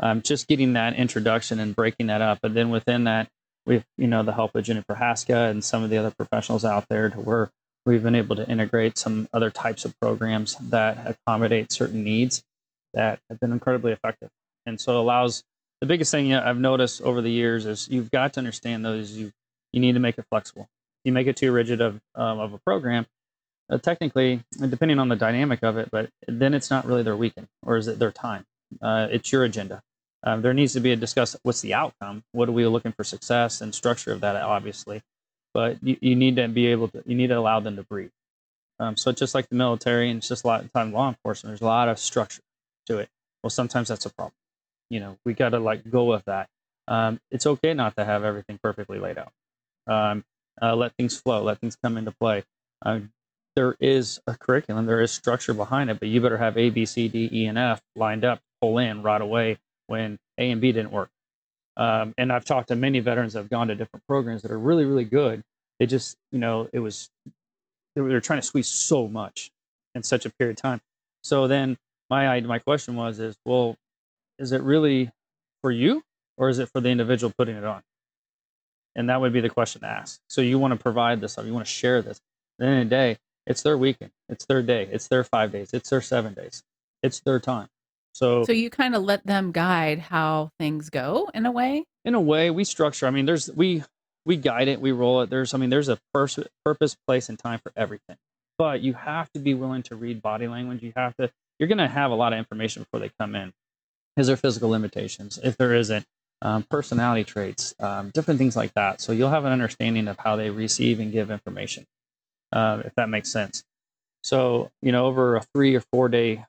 Um, just getting that introduction and breaking that up, and then within that, we've you know the help of Jennifer Haska and some of the other professionals out there to where we've been able to integrate some other types of programs that accommodate certain needs that have been incredibly effective and so it allows the biggest thing I've noticed over the years is you've got to understand those you you need to make it flexible. You make it too rigid of um, of a program, uh, technically, depending on the dynamic of it, but then it's not really their weekend or is it their time? Uh, it's your agenda. Um, there needs to be a discuss what's the outcome, what are we looking for success and structure of that, obviously, but you, you need to be able to you need to allow them to breathe. Um, so just like the military and it's just a lot of time law enforcement, there's a lot of structure to it. Well, sometimes that's a problem you know we got to like go with that um, it's okay not to have everything perfectly laid out um, uh, let things flow let things come into play uh, there is a curriculum there is structure behind it but you better have a b c d e and f lined up pull in right away when a and b didn't work um, and i've talked to many veterans that have gone to different programs that are really really good they just you know it was they were, they were trying to squeeze so much in such a period of time so then my my question was is well is it really for you or is it for the individual putting it on? And that would be the question to ask. So you want to provide this, you want to share this. At the end of the day, it's their weekend, it's their day, it's their five days, it's their seven days, it's their time. So, So you kind of let them guide how things go in a way. in a way, we structure. I mean, there's we we guide it, we roll it. There's, I mean, there's a pers- purpose, place, and time for everything. But you have to be willing to read body language. You have to. You're going to have a lot of information before they come in. Is there physical limitations? If there isn't, um, personality traits, um, different things like that. So you'll have an understanding of how they receive and give information, uh, if that makes sense. So you know, over a three or four day,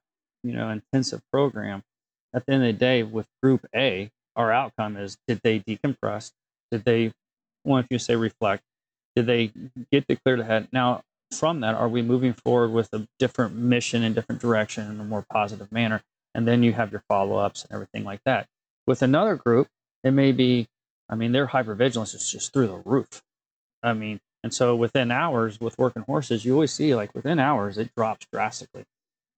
you know, intensive program, at the end of the day, with Group A, our outcome is: did they decompress? Did they, well, if you say reflect, did they get the clear head? Now, from that, are we moving forward with a different mission and different direction in a more positive manner? And then you have your follow ups and everything like that. With another group, it may be, I mean, their hypervigilance is just through the roof. I mean, and so within hours with working horses, you always see like within hours, it drops drastically.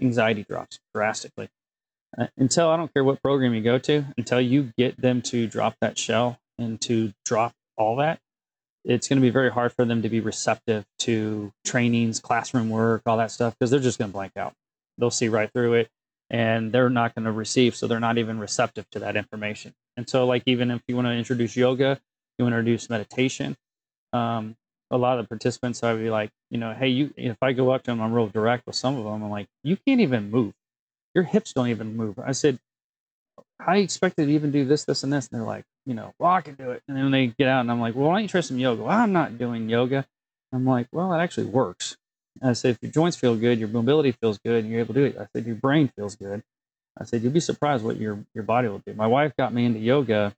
Anxiety drops drastically. Uh, until I don't care what program you go to, until you get them to drop that shell and to drop all that, it's going to be very hard for them to be receptive to trainings, classroom work, all that stuff, because they're just going to blank out. They'll see right through it and they're not going to receive. So they're not even receptive to that information. And so, like, even if you want to introduce yoga, you want to introduce meditation, um, a lot of the participants, I would be like, you know, hey, you, if I go up to them, I'm real direct with some of them. I'm like, you can't even move. Your hips don't even move. I said, how do you expect to even do this, this, and this? And they're like, you know, well, I can do it. And then they get out and I'm like, well, why don't you try some yoga? Well, I'm not doing yoga. I'm like, well, it actually works. I said, if your joints feel good, your mobility feels good, and you're able to do it. I said, your brain feels good. I said, you'll be surprised what your, your body will do. My wife got me into yoga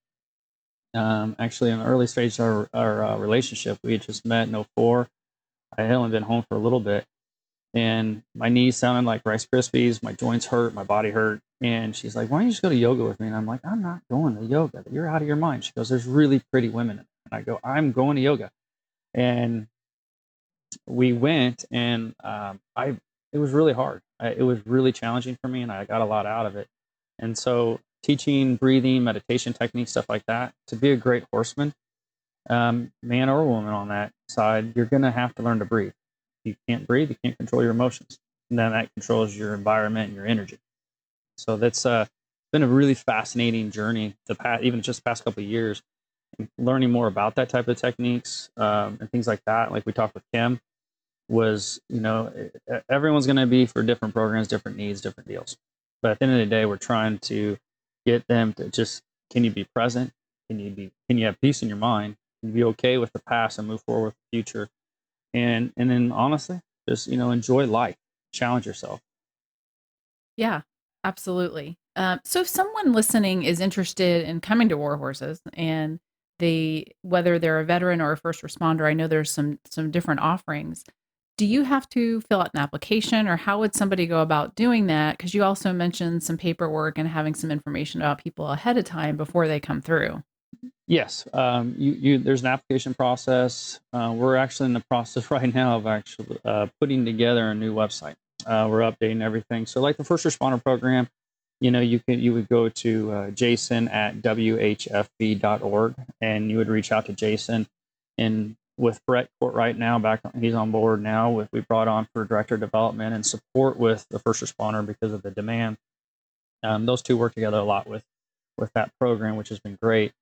um, actually in the early stage of our, our uh, relationship. We had just met in 04. I had only been home for a little bit. and my knees sounded like Rice Krispies. My joints hurt. My body hurt. And she's like, "Why don't you just go to yoga with me?" And I'm like, "I'm not going to yoga. You're out of your mind." She goes, "There's really pretty women." And I go, "I'm going to yoga," and we went, and um, I it was really hard. I, it was really challenging for me, and I got a lot out of it. And so, teaching breathing, meditation techniques, stuff like that, to be a great horseman, um, man or woman on that side, you're going to have to learn to breathe. You can't breathe, you can't control your emotions. And then that controls your environment and your energy. So that's uh, been a really fascinating journey. The past, even just past couple of years, learning more about that type of techniques um, and things like that. Like we talked with Kim, was you know everyone's going to be for different programs, different needs, different deals. But at the end of the day, we're trying to get them to just can you be present? Can you be can you have peace in your mind? Can you be okay with the past and move forward with the future? And and then honestly, just you know enjoy life, challenge yourself. Yeah, absolutely. Um, so if someone listening is interested in coming to War Horses and they whether they're a veteran or a first responder, I know there's some some different offerings do you have to fill out an application or how would somebody go about doing that? Because you also mentioned some paperwork and having some information about people ahead of time before they come through. Yes um, you, you, there's an application process. Uh, we're actually in the process right now of actually uh, putting together a new website. Uh, we're updating everything. So like the first responder program you know you can you would go to uh, jason at whfv.org and you would reach out to jason and with Brett Court right now. Back, he's on board now. With we brought on for director of development and support with the first responder because of the demand. Um, those two work together a lot with with that program, which has been great.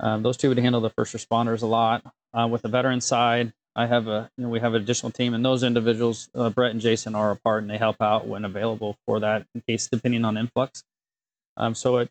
Um, those two would handle the first responders a lot. Uh, with the veteran side, I have a you know we have an additional team, and those individuals, uh, Brett and Jason, are a part, and they help out when available for that in case depending on influx. Um, so at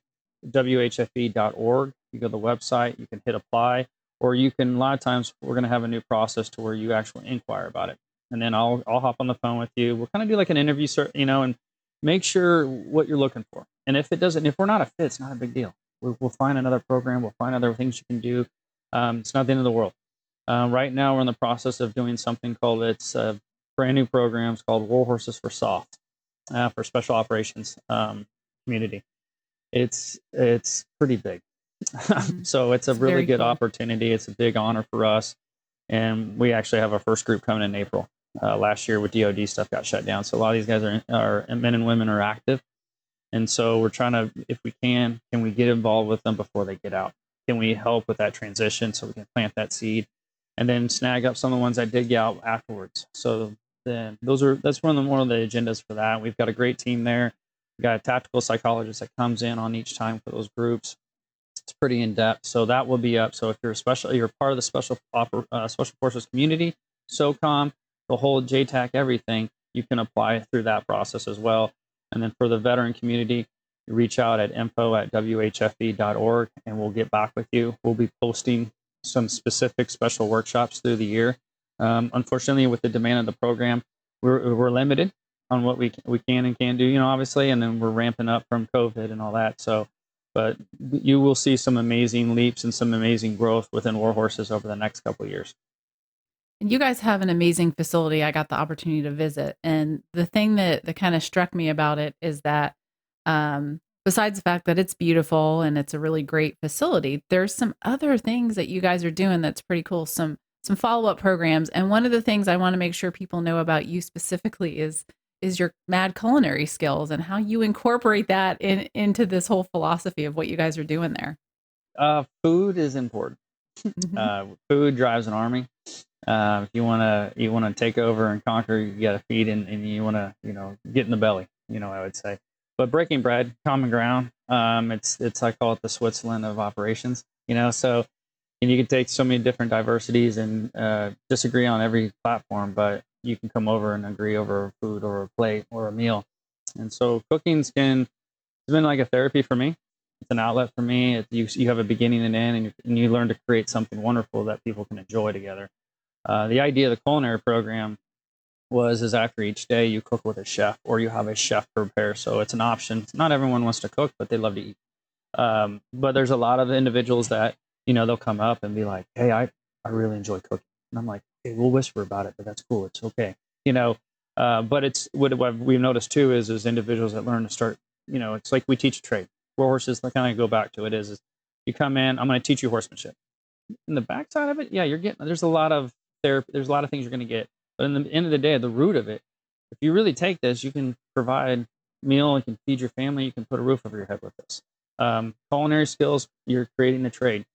whfv.org, you go to the website, you can hit apply or you can a lot of times we're going to have a new process to where you actually inquire about it. And then i'll i'll hop on the phone with you. We'll kind of do like an interview you know and make sure what you're looking for. And if it doesn't if we're not a fit it's not a big deal. We'll, we'll find another program we'll find other things you can do. Um, it's not the end of the world. Uh, right now we're in the process of doing something called it's a brand new programs called war horses for SOF uh, for special operations um, community. It's it's pretty big Mm-hmm. so it's a it's really good cool. opportunity. It's a big honor for us. And we actually have our first group coming in April. Uh, last year with DOD stuff got shut down. So a lot of these guys are, are men and women are active. And so we're trying to, if we can, can we get involved with them before they get out? Can we help with that transition so we can plant that seed and then snag up some of the ones that did get out afterwards? So then those are, that's one of the, one of the agendas for that. We've got a great team there. We've got a tactical psychologist that comes in on each time for those groups pretty in depth. So that will be up. So if you're special, you're part of the special oper, uh, special forces community, SOCOM, the whole JTAC, everything, you can apply through that process as well. And then for the veteran community, reach out at info at whfv.org and we'll get back with you. We'll be posting some specific special workshops through the year. Um, unfortunately, with the demand of the program, we're, we're limited on what we, we can and can't do, you know, obviously, and then we're ramping up from COVID and all that. So but you will see some amazing leaps and some amazing growth within Warhorses over the next couple years. And you guys have an amazing facility i got the opportunity to visit. And the thing that, that kind of struck me about it is that um, besides the fact that it's beautiful and it's a really great facility there's some other things that you guys are doing that's pretty cool some some follow-up programs. And one of the things i want to make sure people know about you specifically is is your mad culinary skills and how you incorporate that in into this whole philosophy of what you guys are doing there. Uh, food is important. Mm-hmm. Uh, food drives an army. Uh, if you want to you want to take over and conquer, you got to feed and, and you want to you know get in the belly. You know, I would say. But breaking bread, common ground. Um, it's it's I call it the Switzerland of operations. You know, so and you can take so many different diversities and uh, disagree on every platform, but you can come over and agree over food or a plate or a meal. And so cooking's been it's been like a therapy for me. It's an outlet for me. It, you you have a beginning and end, and you, and you learn to create something wonderful that people can enjoy together. Uh, the idea of the culinary program was is after each day you cook with a chef or you have a chef prepare. So it's an option. Not everyone wants to cook, but they love to eat. Um, but there's a lot of individuals that you know they'll come up and be like, "Hey, I I really enjoy cooking," and I'm like, okay, we'll whisper about it, but that's cool. It's okay. You know, Uh, but it's what, what we've noticed too is as individuals that learn to start, you know, it's like we teach a trade. War horses, the kind of go back to it is, is you come in, I'm going to teach you horsemanship. In the backside of it, yeah, you're getting there's a lot of therapy, there's a lot of things you're going to get. But in the end of the day, the root of it, if you really take this, you can provide meal, you can feed your family, you can put a roof over your head with this. Um, culinary skills, you're creating a trade.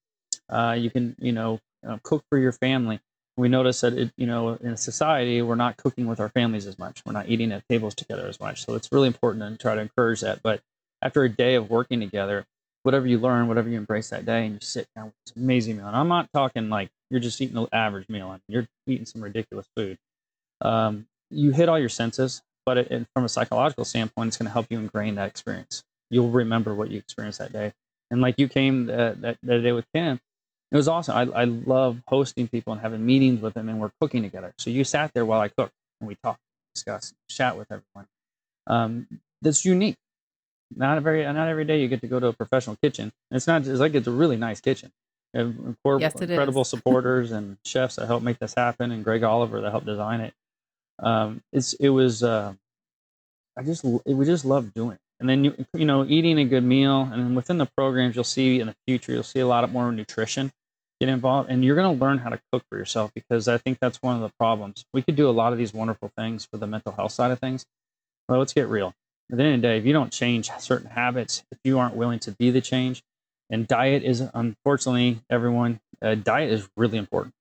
Uh, you can, you know, uh, cook for your family. We notice that, it, you know, in society, we're not cooking with our families as much. We're not eating at tables together as much. So it's really important to try to encourage that. But after a day of working together, whatever you learn, whatever you embrace that day, and you sit down with this amazing meal. And I'm not talking like you're just eating an average meal. Mean, you're eating some ridiculous food. Um, you hit all your senses, but it, from a psychological standpoint, it's going to help you ingrain that experience. You'll remember what you experienced that day. And like you came that, that, that day with Ken, it was awesome. I, I love hosting people and having meetings with them, and we're cooking together. So you sat there while I cooked, and we talked, discussed, chat with everyone. Um, that's unique. Not a very not every day you get to go to a professional kitchen. It's not it's like it's a really nice kitchen. Yes, incredible is. supporters and chefs that helped make this happen, and Greg Oliver that helped design it. Um, it's it was uh, I just it, we just love doing it. And then you you know eating a good meal, and then within the programs you'll see in the future you'll see a lot of more nutrition get involved, and you're going to learn how to cook for yourself because I think that's one of the problems. We could do a lot of these wonderful things for the mental health side of things. But let's get real. At the end of the day, if you don't change certain habits, if you aren't willing to be the change, and diet is unfortunately everyone uh, diet is really important,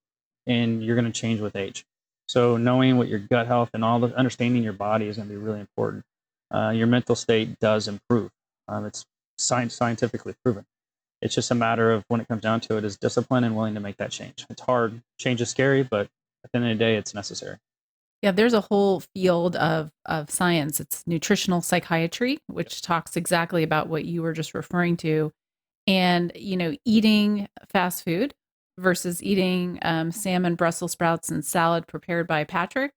and you're going to change with age. So knowing what your gut health and all the understanding your body is going to be really important. Uh, your mental state does improve. Um, it's science scientifically proven. It's just a matter of when it comes down to it is discipline and willing to make that change. It's hard. Change is scary, but at the end of the day, it's necessary. Yeah, there's a whole field of of science. It's nutritional psychiatry, which talks exactly about what you were just referring to. And you know, eating fast food versus eating um, salmon, Brussels sprouts, and salad prepared by Patrick,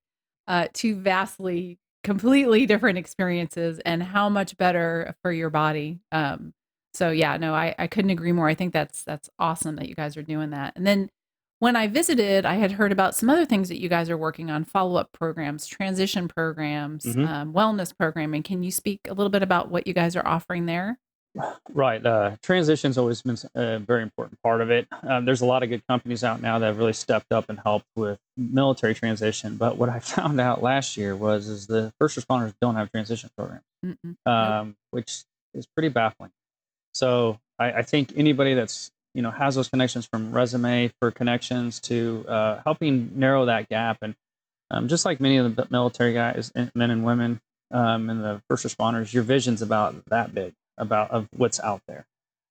uh, two vastly, completely different experiences, and how much better for your body. Um, so yeah, no, I, I couldn't agree more. I think that's that's awesome that you guys are doing that. And then when I visited, I had heard about some other things that you guys are working on follow up programs, transition programs, mm-hmm. um, wellness programming. Can you speak a little bit about what you guys are offering there? Right. Uh, transition's always been a very important part of it. Um, there's a lot of good companies out now that have really stepped up and helped with military transition. But what I found out last year was is the first responders don't have transition programs, um, which is pretty baffling. So I, I think anybody that's you know has those connections from resume for connections to uh, helping narrow that gap. And um, just like many of the military guys men and women um, and the first responders your vision's about that big about of what's out there.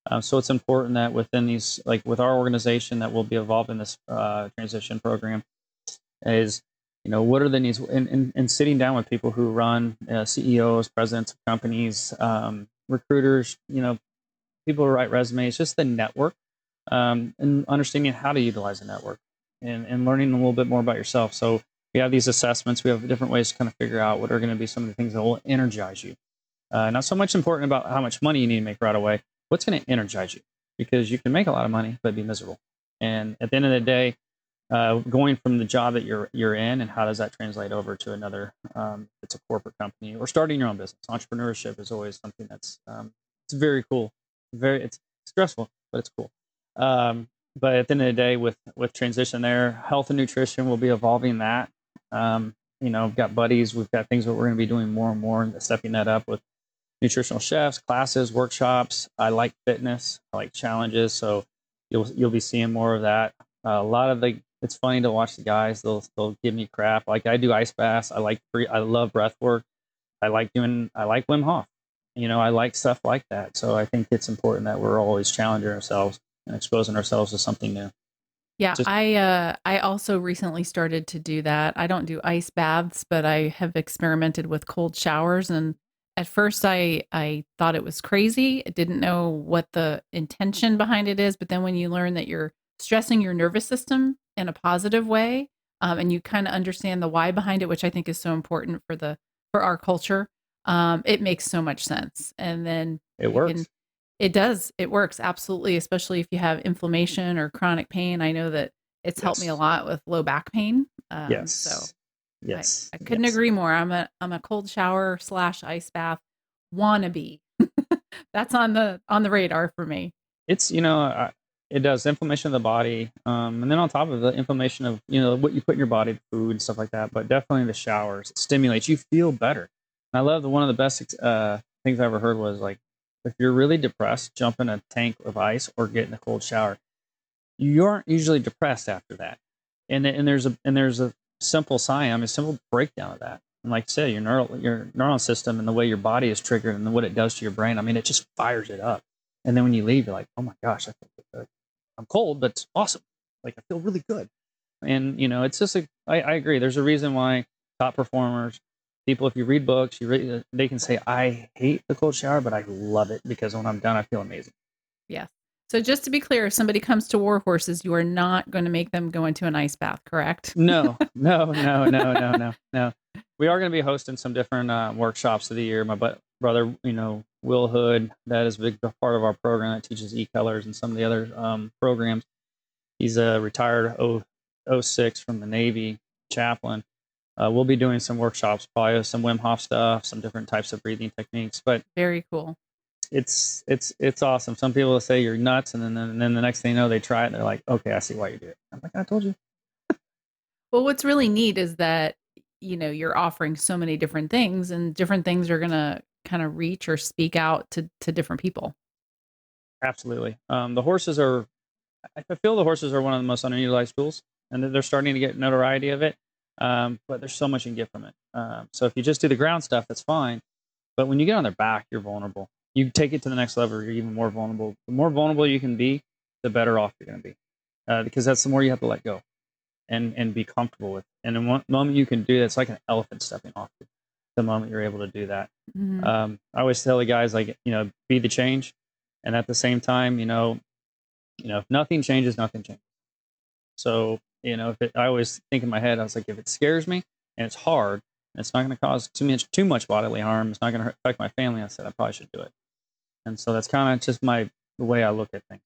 Um, so it's important that within these like with our organization that will be involved in this uh, transition program is you know what are the needs? And, sitting down with people who run uh, ceos presidents of companies um, recruiters you know people who write resumes just the network um, and understanding how to utilize a network and, and learning a little bit more about yourself. So we have these assessments. We have different ways to kind of figure out what are going to be some of the things that will energize you. Uh, not so much important about how much money you need to make right away. What's going to energize you? Because you can make a lot of money but be miserable. And at the end of the day, uh, going from the job that you're you're in, and how does that translate over to another? Um, it's a corporate company or starting your own business. Entrepreneurship is always something that's um, it's very cool. Very it's stressful, but it's cool. Um, but at the end of the day, with with transition there, health and nutrition will be evolving that. Um, you know, we've got buddies, we've got things that we're going to be doing more and more, and stepping that up with nutritional chefs, classes, workshops. I like fitness, I like challenges, so you'll you'll be seeing more of that. Uh, a lot of the it's funny to watch the guys. They'll they'll give me crap. Like I do ice baths. I like free, I love breath work. I like doing. I like Wim Hof. You know, I like stuff like that. So I think it's important that we're always challenging ourselves and exposing ourselves to something new. Yeah, Just- I uh, I also recently started to do that. I don't do ice baths, but I have experimented with cold showers and at first I I thought it was crazy. I didn't know what the intention behind it is, but then when you learn that you're stressing your nervous system in a positive way, um, and you kind of understand the why behind it, which I think is so important for the for our culture, um, it makes so much sense. And then it works. Can, it does. It works absolutely, especially if you have inflammation or chronic pain. I know that it's yes. helped me a lot with low back pain. Um, yes. So Yes. I, I couldn't yes. agree more. I'm a I'm a cold shower slash ice bath wannabe. That's on the on the radar for me. It's you know uh, it does inflammation of the body, um, and then on top of the inflammation of you know what you put in your body, food and stuff like that. But definitely the showers it stimulates. You feel better. I love the one of the best uh, things I ever heard was like if you're really depressed, jump in a tank of ice or get in a cold shower. You aren't usually depressed after that, and and there's a and there's a simple sign. I mean, a simple breakdown of that. And like I said, your neural your neuron system and the way your body is triggered and what it does to your brain. I mean, it just fires it up. And then when you leave, you're like, oh my gosh, I feel good. I'm cold, but it's awesome. Like I feel really good. And you know, it's just a. I, I agree. There's a reason why top performers, people, if you read books, you read, they can say, I hate the cold shower, but I love it because when I'm done, I feel amazing. Yes. So just to be clear, if somebody comes to War Horses, you are not going to make them go into an ice bath, correct? No, no, no, no, no, no, no. We are going to be hosting some different uh, workshops of the year. My bu- brother, you know, Will Hood, that is a big part of our program that teaches e-colors and some of the other um, programs. He's a retired 0, 06 from the Navy chaplain. Uh, we'll be doing some workshops, probably some Wim Hof stuff, some different types of breathing techniques. But Very cool. it's it's it's awesome. Some people will say you're nuts, and then and then the next thing you know, they try it and they're like, okay, I see why you do it. I'm like, I told you. Well, what's really neat is that you know you're offering so many different things, and different things are going to kind of reach or speak out to to different people. Absolutely. Um, the horses are, I feel the horses are one of the most underutilized tools, and they're starting to get notoriety of it. Um, but there's so much you can get from it. Um, so if you just do the ground stuff, that's fine. But when you get on their back, you're vulnerable. You take it to the next level, you're even more vulnerable. The more vulnerable you can be, the better off you're going to be, uh, because that's the more you have to let go, and and be comfortable with. And the one moment you can do that, it's like an elephant stepping off. The moment you're able to do that, Mhm. um, I always tell the guys like you know be the change, and at the same time you know, you know if nothing changes, nothing changes. So you know if it, I always think in my head, I was like if it scares me and it's hard, and it's not going to cause too much too much bodily harm, it's not going to affect my family. I said I probably should do it, and so that's kind of just my the way I look at things.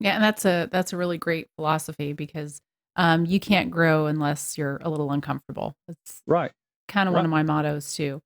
Yeah, and that's a that's a really great philosophy because um, you can't grow unless you're a little uncomfortable. That's Right. kind of one of my mottos too.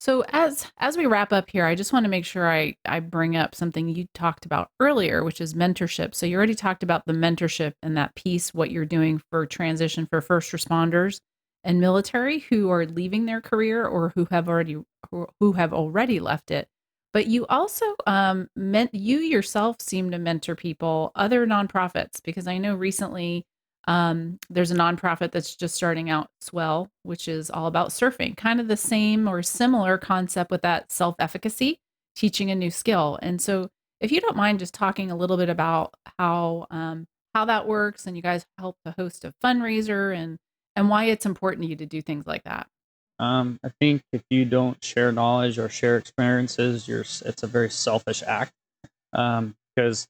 So as as we wrap up here, I just want to make sure I I bring up something you talked about earlier, which is mentorship. So you already talked about the mentorship and that piece, what you're doing for transition for first responders and military who are leaving their career or who have already who, who have already left it. But you also um meant you yourself seem to mentor people, other nonprofits, because I know recently um, there's a nonprofit that's just starting out, Swell, which is all about surfing, kind of the same or similar concept with that self efficacy, teaching a new skill. And so, if you don't mind just talking a little bit about how um, how that works, and you guys help to host a fundraiser, and and why it's important to you to do things like that. Um, I think if you don't share knowledge or share experiences, you're it's a very selfish act. Um, because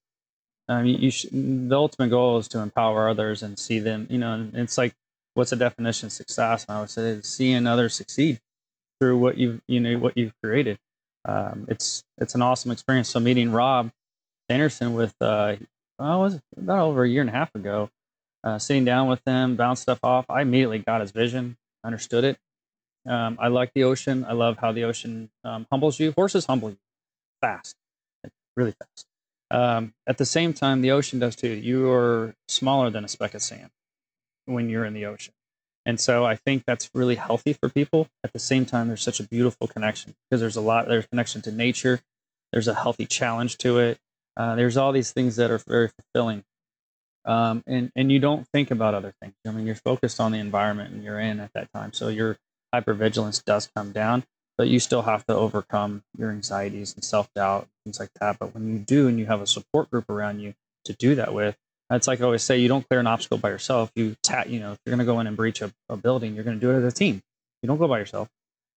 um, you, you sh- the ultimate goal is to empower others and see them. You know, and it's like, what's the definition of success? And I would say seeing others succeed through what you you know what you've created. Um, it's it's an awesome experience. So meeting Rob Anderson with uh, Swell, was about over a year and a half ago, uh, sitting down with him, bounce stuff off. I immediately got his vision, understood it. Um, I like the ocean. I love how the ocean um, humbles you. Horses humble you fast, like, really fast. Um, at the same time, the ocean does too. You are smaller than a speck of sand when you're in the ocean. And so I think that's really healthy for people. At the same time, there's such a beautiful connection because there's a lot, there's connection to nature. There's a healthy challenge to it. Uh, there's all these things that are very fulfilling. Um, and, and you don't think about other things. I mean, you're focused on the environment and you're in at that time. So your hypervigilance does come down, but you still have to overcome your anxieties and self doubt, things like that. But when you do and you have a support group around you to do that with, it's like I always say, you don't clear an obstacle by yourself. You tat, you know, if you're going to go in and breach a, a building, you're going to do it as a team. You don't go by yourself.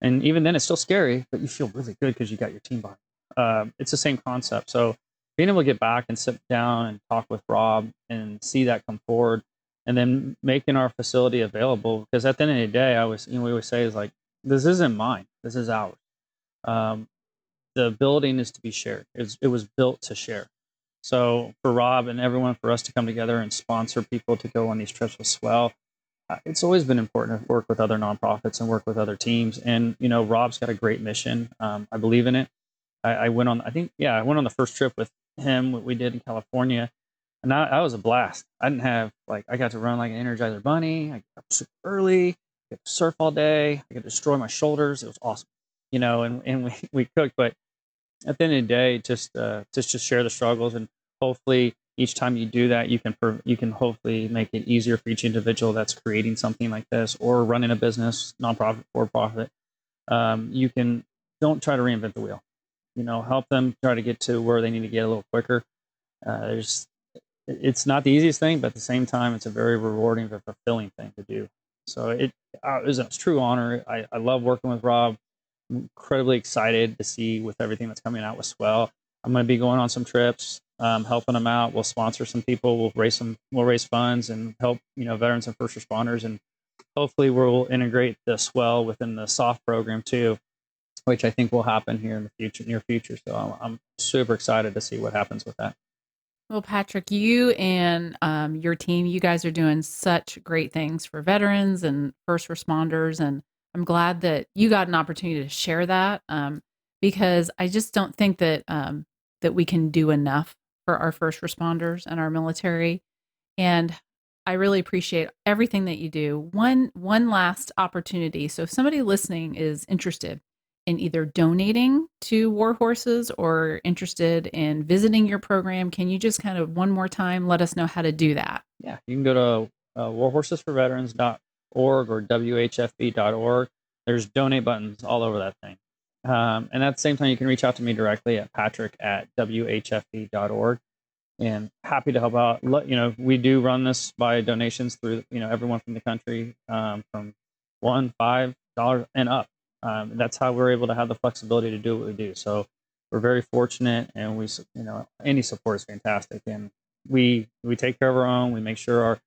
And even then, it's still scary, but you feel really good because you got your team behind. Um, it's the same concept. So being able to get back and sit down and talk with Rob and see that come forward, and then making our facility available because at the end of the day, I was, you know, we always say is like, this isn't mine. This is ours. Um, the building is to be shared. It was, it was built to share. So for Rob and everyone, for us to come together and sponsor people to go on these trips with Swell, uh, it's always been important to work with other nonprofits and work with other teams. And you know, Rob's got a great mission. Um, I believe in it. I, I, went on. I think yeah, I went on the first trip with him. What we did in California, and that, that was a blast. I didn't have like I got to run like an Energizer bunny. I got up super early. Could surf all day. I could destroy my shoulders. It was awesome. You know, and and we we cooked, but at the end of the day, just uh, just just share the struggles and hopefully each time you do that, you can you can hopefully make it easier for each individual that's creating something like this or running a business, nonprofit, for profit. Um, you can don't try to reinvent the wheel. You know, help them try to get to where they need to get a little quicker. Uh, there's, it's not the easiest thing, but at the same time, it's a very rewarding, very fulfilling thing to do. So it, uh, it was a true honor. I, I love working with Rob. I'm incredibly excited to see with everything that's coming out with Swell. I'm going to be going on some trips um, helping them out. We'll sponsor some people. We'll raise some. We'll raise funds and help you know veterans and first responders, and hopefully we'll integrate this well within the SOF program too, which I think will happen here in the future, near future. So I'm, I'm super excited to see what happens with that. Well, Patrick, you and um, your team, you guys are doing such great things for veterans and first responders, and I'm glad that you got an opportunity to share that um, because I just don't think that um, that we can do enough for our first responders and our military. And I really appreciate everything that you do. One one last opportunity. So if somebody listening is interested in either donating to War Horses or interested in visiting your program, can you just kind of one more time let us know how to do that? Yeah, you can go to uh, warhorsesforveterans.org or whfv.org. There's donate buttons all over that thing. Um, and at the same time, you can reach out to me directly at patrick at whfv.org and happy to help out. You know, we do run this by donations through, you know, everyone from the country um, from one, five dollars and up. Um, that's how we're able to have the flexibility to do what we do. So we're very fortunate and we, you know, any support is fantastic. And we, we take care of our own. We make sure our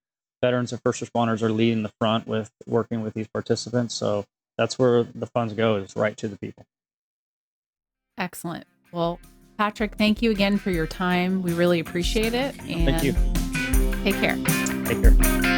veterans and first responders are leading the front with working with these participants. So that's where the funds go is right to the people. Excellent. Well, Patrick, thank you again for your time. We really appreciate it. And thank you. Take care. Take care.